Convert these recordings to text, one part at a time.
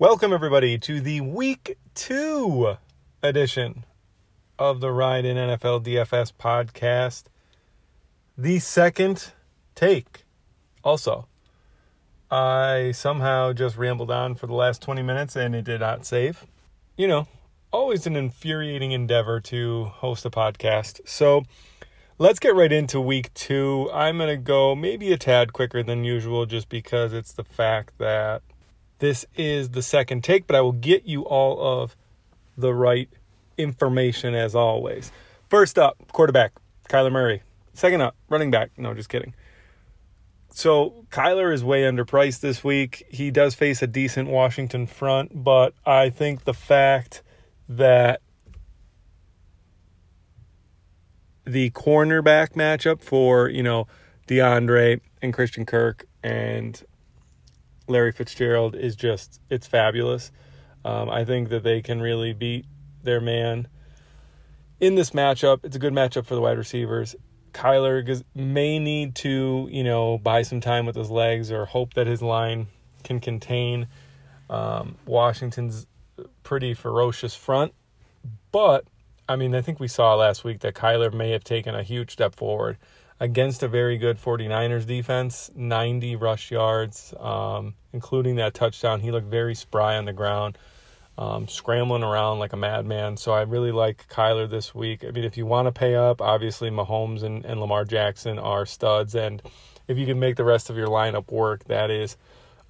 Welcome, everybody, to the week two edition of the Ride in NFL DFS podcast. The second take. Also, I somehow just rambled on for the last 20 minutes and it did not save. You know, always an infuriating endeavor to host a podcast. So, let's get right into week two. I'm going to go maybe a tad quicker than usual just because it's the fact that this is the second take, but I will get you all of the right information as always. First up, quarterback, Kyler Murray. Second up, running back. No, just kidding. So Kyler is way underpriced this week. He does face a decent Washington front, but I think the fact that the cornerback matchup for, you know, DeAndre and Christian Kirk and Larry Fitzgerald is just it's fabulous. Um, I think that they can really beat their man in this matchup. It's a good matchup for the wide receivers. Kyler may need to, you know, buy some time with his legs or hope that his line can contain um, Washington's pretty ferocious front. But, I mean, I think we saw last week that Kyler may have taken a huge step forward against a very good 49ers defense, 90 rush yards, um, including that touchdown. He looked very spry on the ground, um, scrambling around like a madman. So I really like Kyler this week. I mean, if you want to pay up, obviously Mahomes and, and Lamar Jackson are studs. And if you can make the rest of your lineup work, that is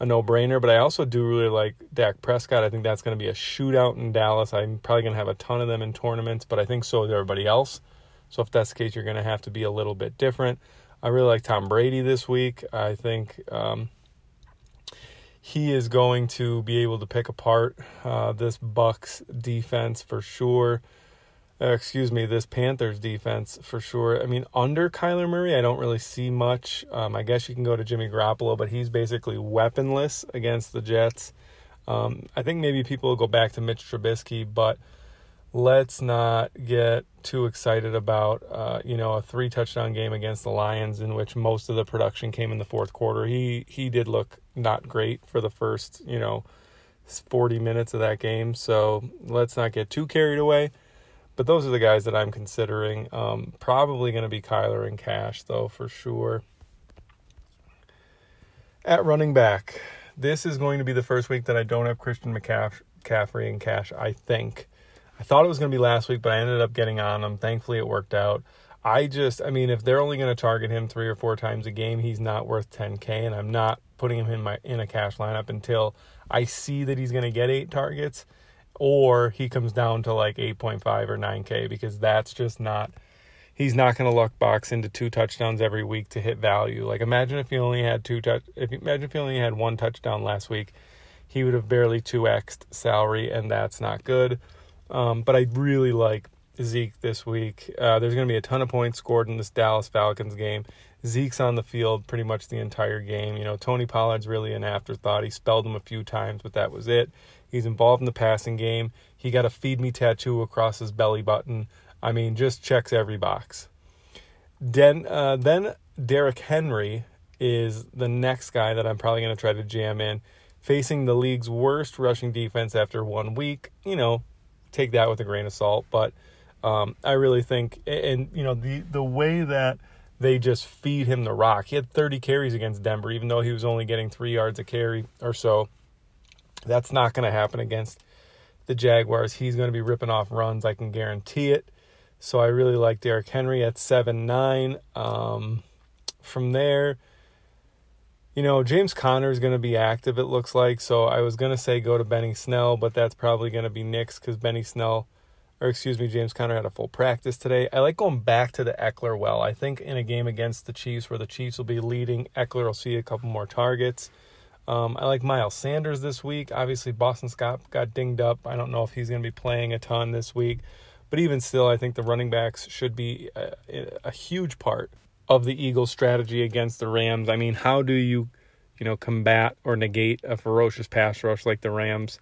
a no brainer. But I also do really like Dak Prescott. I think that's going to be a shootout in Dallas. I'm probably going to have a ton of them in tournaments, but I think so is everybody else. So if that's the case, you're going to have to be a little bit different. I really like Tom Brady this week. I think um, he is going to be able to pick apart uh, this Bucks defense for sure. Uh, excuse me, this Panthers defense for sure. I mean, under Kyler Murray, I don't really see much. Um, I guess you can go to Jimmy Garoppolo, but he's basically weaponless against the Jets. Um, I think maybe people will go back to Mitch Trubisky, but let's not get too excited about uh, you know a three touchdown game against the Lions in which most of the production came in the fourth quarter. He he did look not great for the first you know 40 minutes of that game. So let's not get too carried away. But those are the guys that I'm considering. Um, probably going to be Kyler and Cash though for sure. At running back, this is going to be the first week that I don't have Christian McCaffrey and Cash. I think. I thought it was going to be last week, but I ended up getting on him. Thankfully, it worked out. I just, I mean, if they're only going to target him three or four times a game, he's not worth 10K, and I'm not putting him in my in a cash lineup until I see that he's going to get eight targets, or he comes down to like 8.5 or 9K because that's just not. He's not going to luck box into two touchdowns every week to hit value. Like imagine if he only had two touch. If imagine if he only had one touchdown last week, he would have barely two xed salary, and that's not good. Um, but I really like Zeke this week. Uh, there's going to be a ton of points scored in this Dallas Falcons game. Zeke's on the field pretty much the entire game. You know, Tony Pollard's really an afterthought. He spelled him a few times, but that was it. He's involved in the passing game. He got a feed me tattoo across his belly button. I mean, just checks every box. Den, uh, then Derrick Henry is the next guy that I'm probably going to try to jam in. Facing the league's worst rushing defense after one week, you know, take that with a grain of salt. But um, I really think, and you know, the the way that they just feed him the rock. He had 30 carries against Denver, even though he was only getting three yards a carry or so. That's not going to happen against the Jaguars. He's going to be ripping off runs. I can guarantee it. So I really like Derrick Henry at seven nine. Um, from there, you know, James Conner is going to be active, it looks like. So I was going to say go to Benny Snell, but that's probably going to be nix because Benny Snell, or excuse me, James Conner had a full practice today. I like going back to the Ekeler well. I think in a game against the Chiefs where the Chiefs will be leading, Ekeler will see a couple more targets. Um, I like Miles Sanders this week. Obviously, Boston Scott got dinged up. I don't know if he's going to be playing a ton this week. But even still, I think the running backs should be a, a huge part of the Eagles' strategy against the Rams. I mean, how do you, you know, combat or negate a ferocious pass rush like the Rams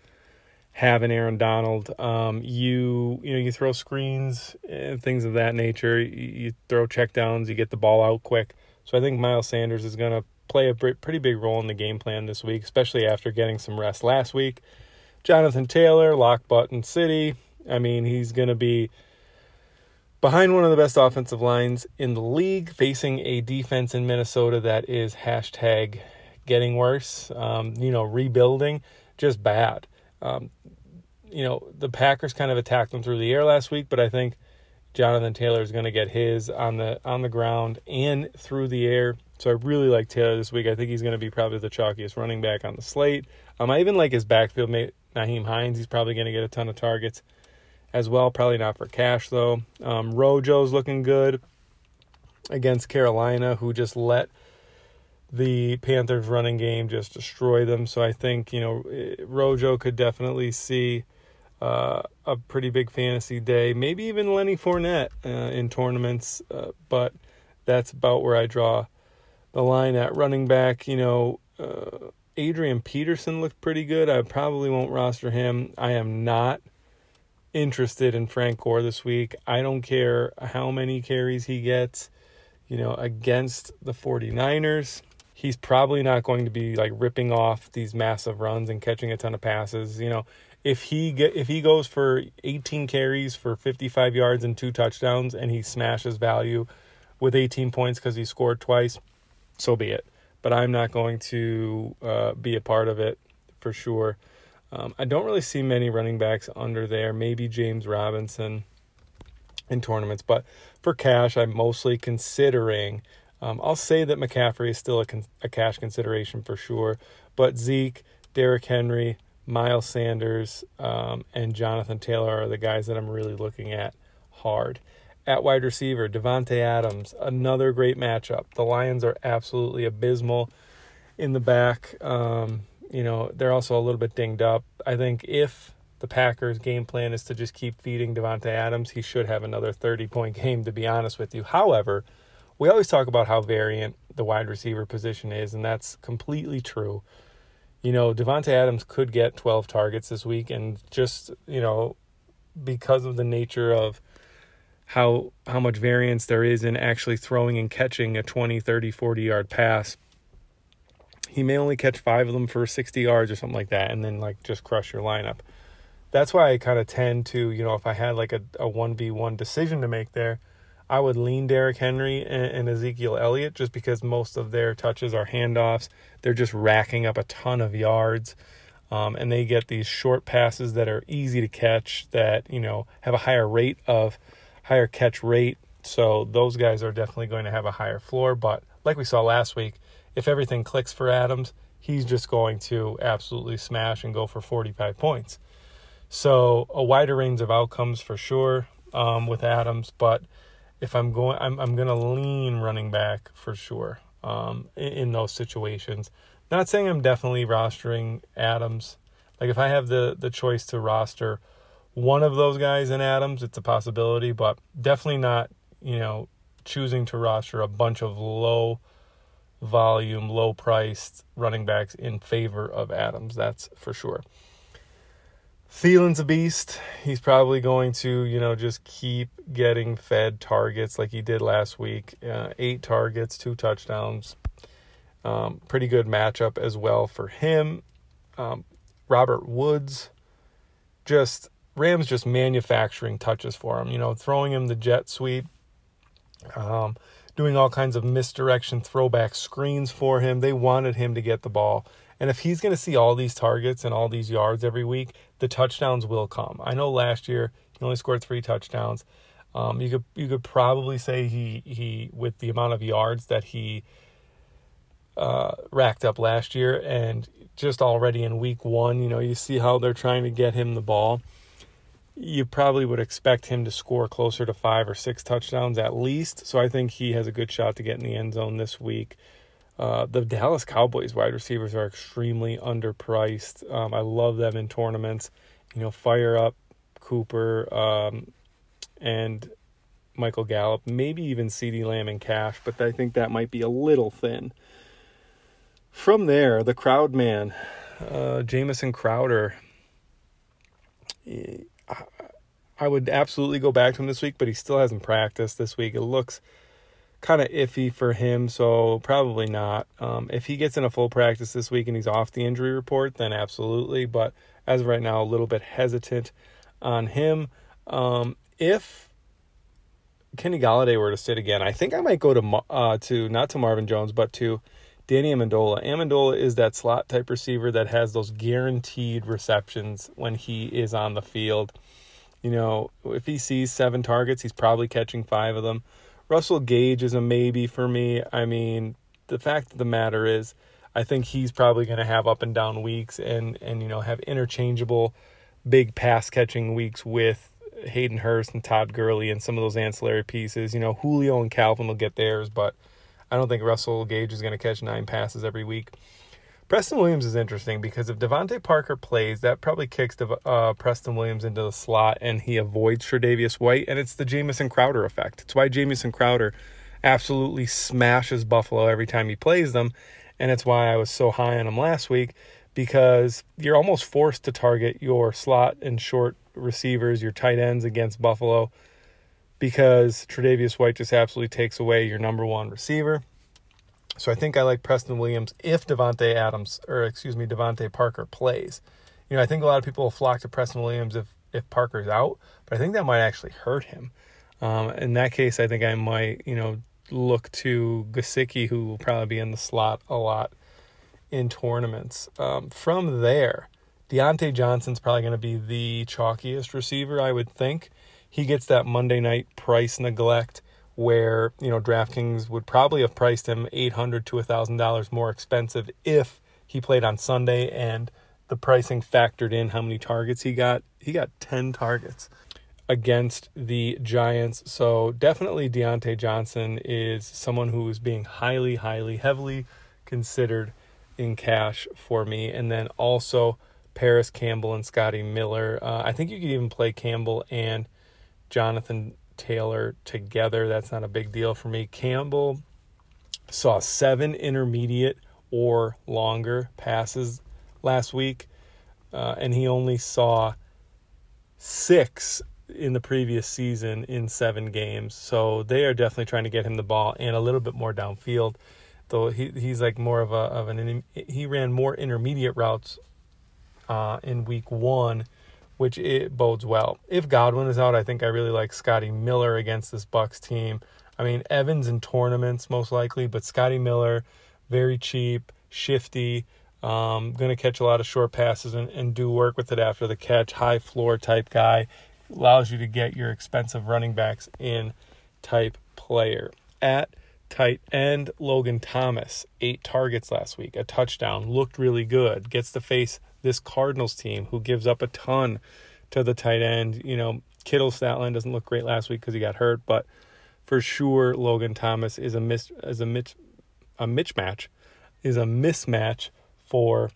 have in Aaron Donald? Um, you, you know, you throw screens and things of that nature. You, you throw checkdowns. You get the ball out quick. So I think Miles Sanders is going to play a pretty big role in the game plan this week, especially after getting some rest last week. Jonathan Taylor, lock button city. I mean, he's going to be behind one of the best offensive lines in the league, facing a defense in Minnesota that is hashtag getting worse. Um, you know, rebuilding, just bad. Um, you know, the Packers kind of attacked them through the air last week, but I think Jonathan Taylor is going to get his on the on the ground and through the air. So I really like Taylor this week. I think he's going to be probably the chalkiest running back on the slate. Um, I even like his backfield mate, Nyheim Hines. He's probably going to get a ton of targets as well. Probably not for cash though. Um, Rojo's looking good against Carolina, who just let the Panthers running game just destroy them. So I think you know Rojo could definitely see uh, a pretty big fantasy day. Maybe even Lenny Fournette uh, in tournaments, uh, but that's about where I draw the line at running back. You know, uh, Adrian Peterson looked pretty good. I probably won't roster him. I am not interested in Frank Gore this week. I don't care how many carries he gets, you know, against the 49ers. He's probably not going to be like ripping off these massive runs and catching a ton of passes. You know, if he get if he goes for 18 carries for 55 yards and two touchdowns and he smashes value with 18 points because he scored twice, so be it. But I'm not going to uh, be a part of it for sure. Um, I don't really see many running backs under there. Maybe James Robinson in tournaments, but for cash, I'm mostly considering. Um, I'll say that McCaffrey is still a, con- a cash consideration for sure, but Zeke, Derrick Henry, Miles Sanders, um, and Jonathan Taylor are the guys that I'm really looking at hard. At wide receiver, Davante Adams, another great matchup. The Lions are absolutely abysmal in the back. Um, you know, they're also a little bit dinged up. I think if the Packers' game plan is to just keep feeding Davante Adams, he should have another 30 point game, to be honest with you. However, we always talk about how variant the wide receiver position is, and that's completely true you know, Davante Adams could get 12 targets this week, and just you know, because of the nature of how how much variance there is in actually throwing and catching a 20, 30, 40 yard pass, he may only catch five of them for 60 yards or something like that, and then like just crush your lineup. That's why I kind of tend to, you know, if I had like a, a 1v1 decision to make there, I would lean Derrick Henry and, Ezekiel Elliott just because most of their touches are handoffs. They're just racking up a ton of yards. Um, and they get these short passes that are easy to catch that, you know, have a higher rate of higher catch rate. So those guys are definitely going to have a higher floor. But like we saw last week, if everything clicks for Adams, he's just going to absolutely smash and go for 45 points. So a wider range of outcomes for sure um, with Adams, but if I'm going, I'm I'm gonna lean running back for sure. Um, in, in those situations, not saying I'm definitely rostering Adams. Like if I have the the choice to roster one of those guys in Adams, it's a possibility, but definitely not. You know, choosing to roster a bunch of low volume, low priced running backs in favor of Adams. That's for sure. Thielen's a beast. He's probably going to, you know, just keep getting fed targets like he did last week. Uh, eight targets, two touchdowns. Um, pretty good matchup as well for him. Um, Robert Woods, just Rams just manufacturing touches for him. You know, throwing him the jet sweep, um, doing all kinds of misdirection throwback screens for him. They wanted him to get the ball. And if he's going to see all these targets and all these yards every week, the touchdowns will come. I know last year he only scored three touchdowns. Um, you could you could probably say he he with the amount of yards that he uh, racked up last year, and just already in week one, you know, you see how they're trying to get him the ball. You probably would expect him to score closer to five or six touchdowns at least. So I think he has a good shot to get in the end zone this week. Uh, the Dallas Cowboys wide receivers are extremely underpriced. Um, I love them in tournaments. You know, fire up Cooper um, and Michael Gallup, maybe even CeeDee Lamb and Cash, but I think that might be a little thin. From there, the crowd man, uh, Jamison Crowder. I would absolutely go back to him this week, but he still hasn't practiced this week. It looks kind of iffy for him, so probably not. Um, if he gets in a full practice this week and he's off the injury report, then absolutely. But as of right now, a little bit hesitant on him. Um, if Kenny Golladay were to sit again, I think I might go to uh, to not to Marvin Jones, but to Danny Amendola. Amendola is that slot type receiver that has those guaranteed receptions when he is on the field. You know, if he sees seven targets, he's probably catching five of them. Russell Gage is a maybe for me. I mean, the fact of the matter is, I think he's probably going to have up and down weeks and and you know have interchangeable big pass catching weeks with Hayden Hurst and Todd Gurley and some of those ancillary pieces. You know, Julio and Calvin will get theirs, but I don't think Russell Gage is going to catch nine passes every week. Preston Williams is interesting because if DeVante Parker plays, that probably kicks uh, Preston Williams into the slot and he avoids Tre'Davious White, and it's the Jamison Crowder effect. It's why Jamison Crowder absolutely smashes Buffalo every time he plays them, and it's why I was so high on him last week because you're almost forced to target your slot and short receivers, your tight ends against Buffalo because Tre'Davious White just absolutely takes away your number one receiver. So I think I like Preston Williams if Davante Adams or excuse me DeVante Parker plays. You know, I think a lot of people will flock to Preston Williams if if Parker's out, but I think that might actually hurt him. Um, in that case, I think I might you know look to Gesicki, who will probably be in the slot a lot in tournaments. Um, from there, Diontae Johnson's probably going to be the chalkiest receiver, I would think. He gets that Monday night price neglect where, you know, DraftKings would probably have priced him 800 to $1,000 more expensive if he played on Sunday and the pricing factored in how many targets he got. He got 10 targets against the Giants. So definitely Diontae Johnson is someone who is being highly, highly, heavily considered in cash for me. And then also Parris Campbell and Scotty Miller. Uh, I think you could even play Campbell and Jonathan Taylor together. That's not a big deal for me. Campbell saw seven intermediate or longer passes last week, uh, and he only saw six in the previous season in seven games. So they are definitely trying to get him the ball and a little bit more downfield. Though he he's like more of a of an he ran more intermediate routes uh, in week one, which it bodes well. If Godwin is out, I think I really like Scotty Miller against this Bucks team. I mean, Evans in tournaments most likely, but Scotty Miller, very cheap, shifty, um, going to catch a lot of short passes and, and do work with it after the catch. High floor type guy allows you to get your expensive running backs in type player. At tight end, Logan Thomas, eight targets last week, a touchdown, looked really good, gets to face this Cardinals team who gives up a ton to the tight end. You know, Kittle stat line doesn't look great last week because he got hurt, but for sure Logan Thomas is a miss as a mitch a mismatch is a mismatch for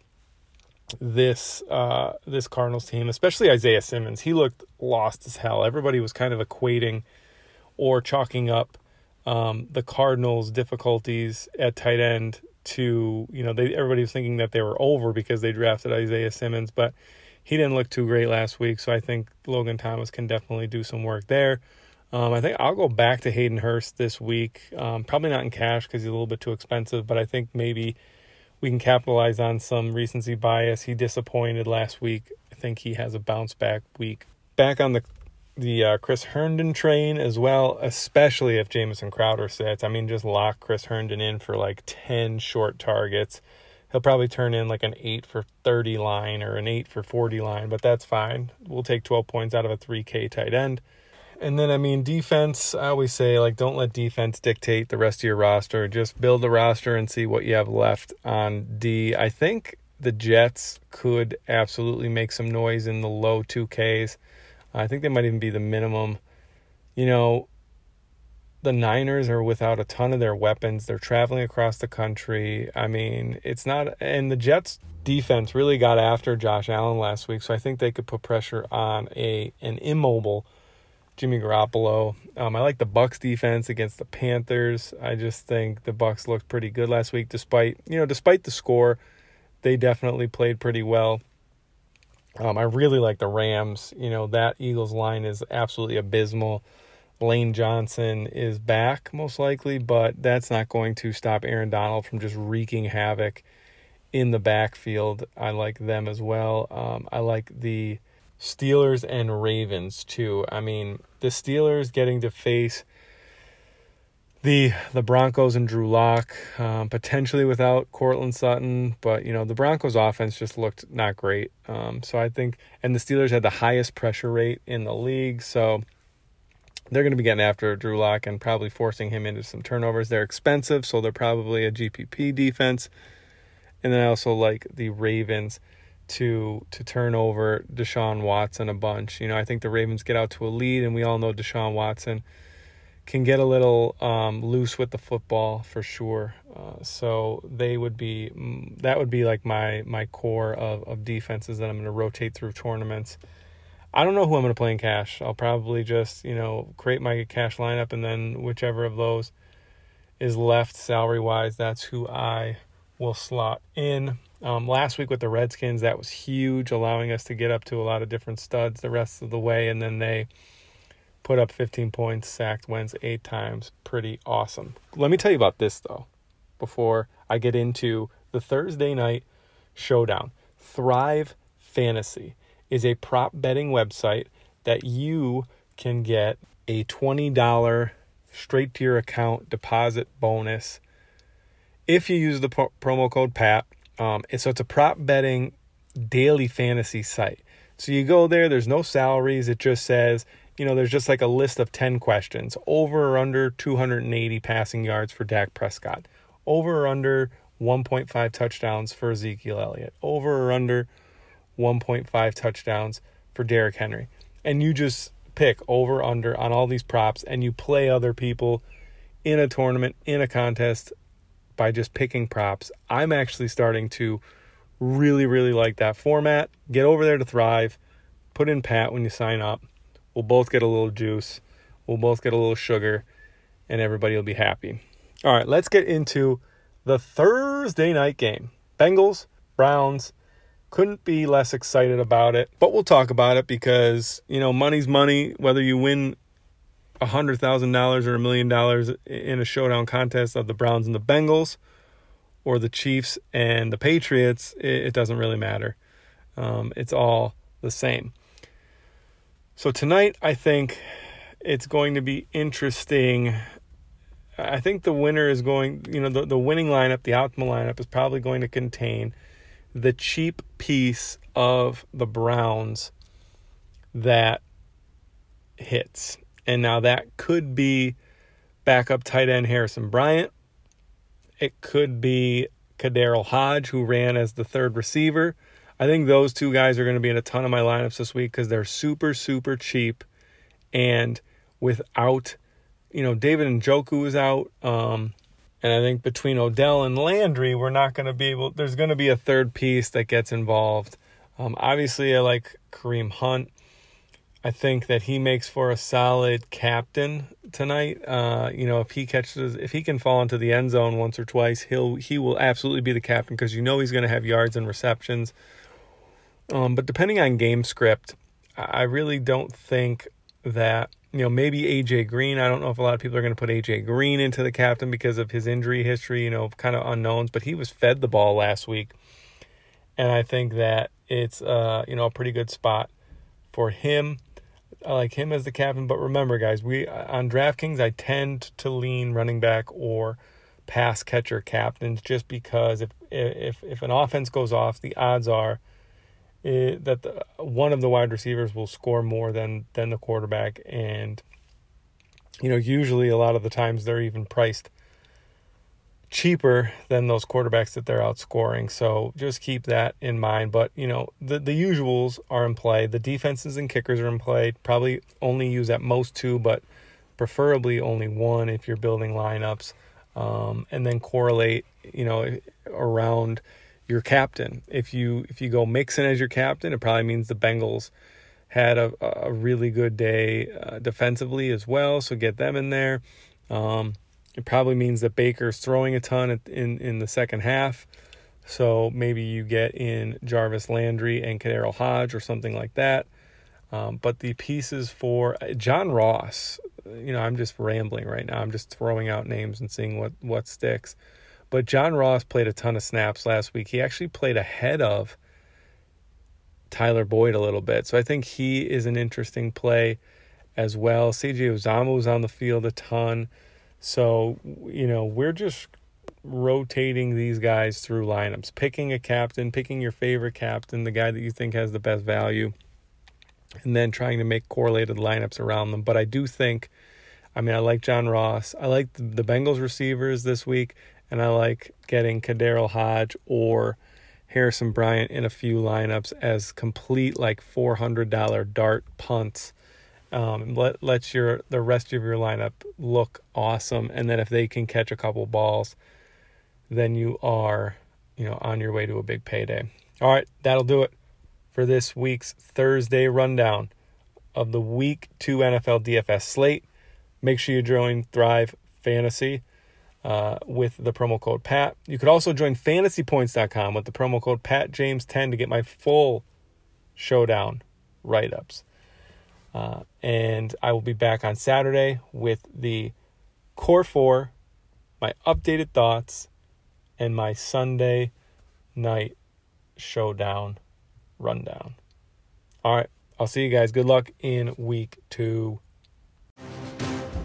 this uh, this Cardinals team, especially Isaiah Simmons. He looked lost as hell. Everybody was kind of equating or chalking up um, the Cardinals' difficulties at tight end to you know they everybody was thinking that they were over because they drafted Isaiah Simmons, but he didn't look too great last week. So I think Logan Thomas can definitely do some work there. Um, I think I'll go back to Hayden Hurst this week. Um, probably not in cash because he's a little bit too expensive, but I think maybe we can capitalize on some recency bias. He disappointed last week. I think he has a bounce back week. Back on the the uh, Chris Herndon train as well, especially if Jamison Crowder sits. I mean, just lock Chris Herndon in for like 10 short targets. He'll probably turn in like an 8 for 30 line or an 8 for 40 line, but that's fine. We'll take 12 points out of a 3K tight end. And then, I mean, defense, I always say, like, don't let defense dictate the rest of your roster. Just build the roster and see what you have left on D. I think the Jets could absolutely make some noise in the low 2Ks. I think they might even be the minimum. You know, the Niners are without a ton of their weapons. They're traveling across the country. I mean, it's not and the Jets defense really got after Josh Allen last week, so I think they could put pressure on a an immobile Jimmy Garoppolo. Um, I like the Bucks defense against the Panthers. I just think the Bucks looked pretty good last week despite, you know, despite the score, they definitely played pretty well. Um, I really like the Rams. You know, that Eagles line is absolutely abysmal. Lane Johnson is back, most likely, but that's not going to stop Aaron Donald from just wreaking havoc in the backfield. I like them as well. Um, I like the Steelers and Ravens too. I mean, the Steelers getting to face the the Broncos and Drew Lock, um, potentially without Courtland Sutton, but you know the Broncos offense just looked not great. Um, so I think, and the Steelers had the highest pressure rate in the league, so they're going to be getting after Drew Lock and probably forcing him into some turnovers. They're expensive, so they're probably a GPP defense. And then I also like the Ravens to to turn over Deshaun Watson a bunch. You know, I think the Ravens get out to a lead, and we all know Deshaun Watson can get a little um, loose with the football for sure. Uh, so they would be mm, that would be like my my core of of defenses that I'm going to rotate through tournaments. I don't know who I'm going to play in cash. I'll probably just, you know, create my cash lineup and then whichever of those is left salary wise, that's who I will slot in. Um, last week with the Redskins, that was huge, allowing us to get up to a lot of different studs the rest of the way. And then they put up 15 points, sacked Wentz eight times. Pretty awesome. Let me tell you about this, though, before I get into the Thursday night showdown. Thrive Fantasy is a prop betting website that you can get a $20 straight to your account deposit bonus if you use the pro- promo code PAT. Um, so it's a prop betting daily fantasy site. So you go there, there's no salaries. It just says, you know, there's just like a list of 10 questions over or under 280 passing yards for Dak Prescott, over or under 1.5 touchdowns for Ezekiel Elliott, over or under 1.5 touchdowns for Derrick Henry. And you just pick over under on all these props and you play other people in a tournament, in a contest by just picking props. I'm actually starting to really, really like that format. Get over there to Thrive. Put in Pat when you sign up. We'll both get a little juice. We'll both get a little sugar, and everybody will be happy. All right, let's get into the Thursday night game Bengals, Browns. Couldn't be less excited about it, but we'll talk about it because, you know, money's money. Whether you win a $100,000 or a million dollars in a showdown contest of the Browns and the Bengals or the Chiefs and the Patriots, it, doesn't really matter. Um, it's all the same. So tonight, I think it's going to be interesting. I think the winner is going, you know, the, the winning lineup, the optimal lineup is probably going to contain the cheap piece of the Browns that hits. And now that could be backup tight end Harrison Bryant. It could be KhaDarel Hodge, who ran as the third receiver. I think those two guys are going to be in a ton of my lineups this week because they're super, super cheap. And without, you know, David Njoku is out. Um, and I think between Odell and Landry, we're not going to be able, there's going to be a third piece that gets involved. Um, obviously, I like Kareem Hunt. I think that he makes for a solid captain tonight. Uh, you know, if he catches, if he can fall into the end zone once or twice, he'll he will absolutely be the captain because you know he's going to have yards and receptions. Um, but depending on game script, I really don't think that you know, maybe AJ Green. I don't know if a lot of people are going to put AJ Green into the captain because of his injury history, you know, kind of unknowns, but he was fed the ball last week. And I think that it's, uh, you know, a pretty good spot for him. I like him as the captain, but remember, guys, we on DraftKings, I tend to lean running back or pass catcher captains just because if if if an offense goes off, the odds are it, that the, one of the wide receivers will score more than than the quarterback, and you know usually a lot of the times they're even priced cheaper than those quarterbacks that they're outscoring. So just keep that in mind. But you know the the usuals are in play. The defenses and kickers are in play. Probably only use at most two, but preferably only one if you're building lineups. Um, and then correlate, you know, around your captain. If you if you go Mixon as your captain, it probably means the Bengals had a, a really good day uh, defensively as well. So get them in there. Um, it probably means that Baker's throwing a ton in in the second half. So maybe you get in Jarvis Landry and KhaDarel Hodge or something like that. Um, but the pieces for uh, John Ross, you know, I'm just rambling right now. I'm just throwing out names and seeing what what sticks. But John Ross played a ton of snaps last week. He actually played ahead of Tyler Boyd a little bit. So I think he is an interesting play as well. CJ Uzomah was on the field a ton. So, you know, we're just rotating these guys through lineups, picking a captain, picking your favorite captain, the guy that you think has the best value, and then trying to make correlated lineups around them. But I do think, I mean, I like John Ross. I like the Bengals receivers this week, and I like getting KhaDarel Hodge or Harrison Bryant in a few lineups as complete like $400 dart punts. Um, let let your the rest of your lineup look awesome, and then if they can catch a couple balls, then you are, you know, on your way to a big payday. All right, that'll do it for this week's Thursday rundown of the Week 2 NFL DFS slate. Make sure you join Thrive Fantasy uh, with the promo code PAT. You could also join fantasypoints.com with the promo code PATJames10 to get my full showdown write ups. Uh, and I will be back on Saturday with the core four, my updated thoughts, and my Sunday night showdown rundown. All right. I'll see you guys. Good luck in week two.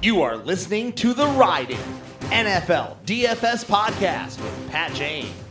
You are listening to The Riding NFL DFS podcast with Pat James.